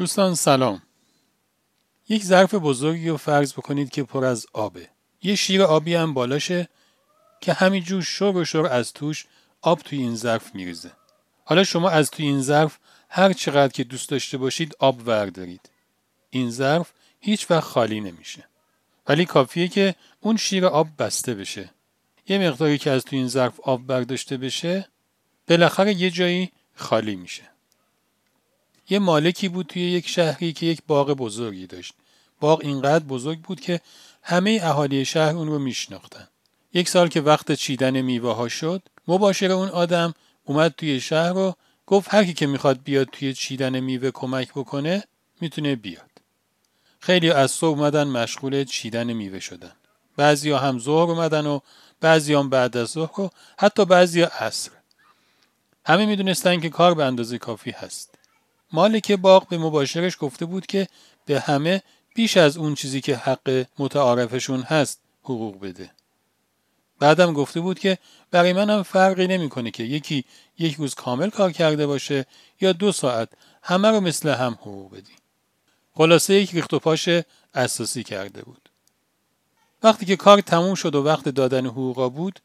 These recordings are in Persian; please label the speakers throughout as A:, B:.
A: دوستان سلام. یک ظرف بزرگی رو فرض بکنید که پر از آبه. یه شیر آبی هم بالاشه که همینجور شور و شور از توش آب توی این ظرف میریزه. حالا شما از توی این ظرف هر چقدر که دوست داشته باشید آب وردارید. این ظرف هیچ وقت خالی نمیشه. ولی کافیه که اون شیر آب بسته بشه. یه مقداری که از توی این ظرف آب برداشته بشه بالاخره یه جایی خالی میشه. یه مالکی بود توی یک شهری که یک باغ بزرگی داشت. باغ اینقدر بزرگ بود که همه اهالی شهر اون رو میشناختن. یک سال که وقت چیدن میوه ها شد، مباشر اون آدم اومد توی شهر رو گفت هر کی که می‌خواد بیاد توی چیدن میوه کمک بکنه می‌تونه بیاد. خیلی از صبح اومدن مشغول چیدن میوه شدن. بعضیا هم ظهر اومدن و بعضی هم بعد از ظهر و حتی بعضی عصر. همه می‌دونستن که کار به اندازه کافی هست. مالک باغ به مباشرش گفته بود که به همه بیش از اون چیزی که حق متعارفشون هست حقوق بده. بعدم گفته بود که برای من هم فرقی نمی‌کنه که یکی یک روز کامل کار کرده باشه یا دو ساعت همه رو مثل هم حقوق بدی. خلاصه یک ریخت و پاش اساسی کرده بود. وقتی که کار تموم شد و وقت دادن حقوقا بود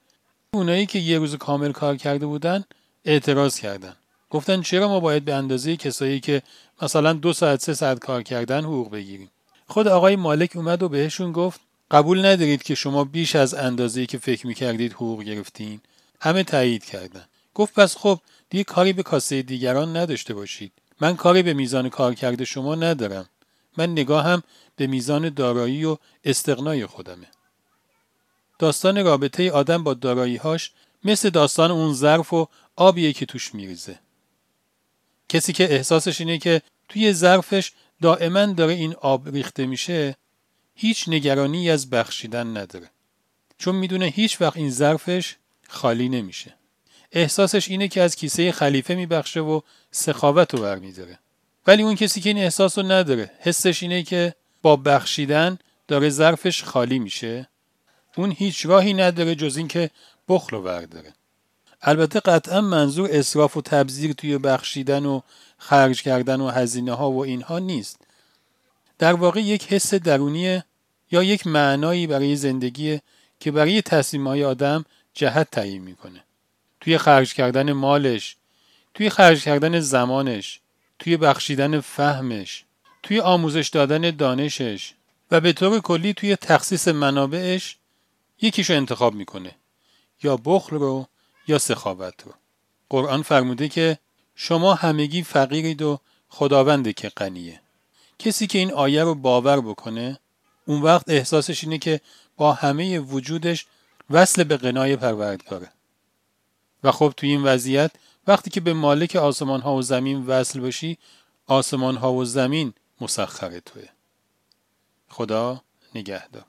A: اونایی که یه روز کامل کار کرده بودن اعتراض کردند. گفتن چرا ما باید به اندازه کسایی که مثلا دو ساعت سه ساعت کار کردن حقوق بگیریم؟ خود آقای مالک اومد و بهشون گفت قبول ندارید که شما بیش از اندازه که فکر می‌کردید حقوق گرفتین. همه تایید کردن. گفت پس خب دیگه کاری به کاسه دیگران نداشته باشید. من کاری به میزان کار کرده شما ندارم. من نگاهم به میزان دارایی و استقنای خودمه. داستان رابطه آدم با داراییهاش مثل داستان اون ظرف و آبیه که توش میریزه. کسی که احساسش اینه که توی ظرفش دائما داره این آب ریخته میشه هیچ نگرانی از بخشیدن نداره. چون می‌دونه هیچ وقت این ظرفش خالی نمیشه. احساسش اینه که از کیسه خلیفه میبخشه و سخاوت رو برمیداره. ولی اون کسی که این احساس رو نداره حسش اینه که با بخشیدن داره ظرفش خالی میشه. اون هیچ راهی نداره جز اینکه بخل رو برداره. البته قطعا منظور اصراف و تبذیر توی بخشیدن و خرج کردن و هزینه ها و اینها نیست. در واقع یک حس درونی یا یک معنایی برای زندگی که برای تصمیم های آدم جهت تعیین می‌کنه. توی خرج کردن مالش، توی خرج کردن زمانش، توی بخشیدن فهمش، توی آموزش دادن دانشش و به طور کلی توی تخصیص منابعش یکیشو انتخاب می‌کنه یا بخل رو یا سخاوت رو. قرآن فرموده که شما همگی فقیرید و خداونده که غنیه. کسی که این آیه رو باور بکنه اون وقت احساسش اینه که با همه وجودش وصل به قنای پروردگاره. و خب توی این وضعیت وقتی که به مالک آسمان ها و زمین وصل باشی آسمان ها و زمین مسخر توه. خدا نگهدار.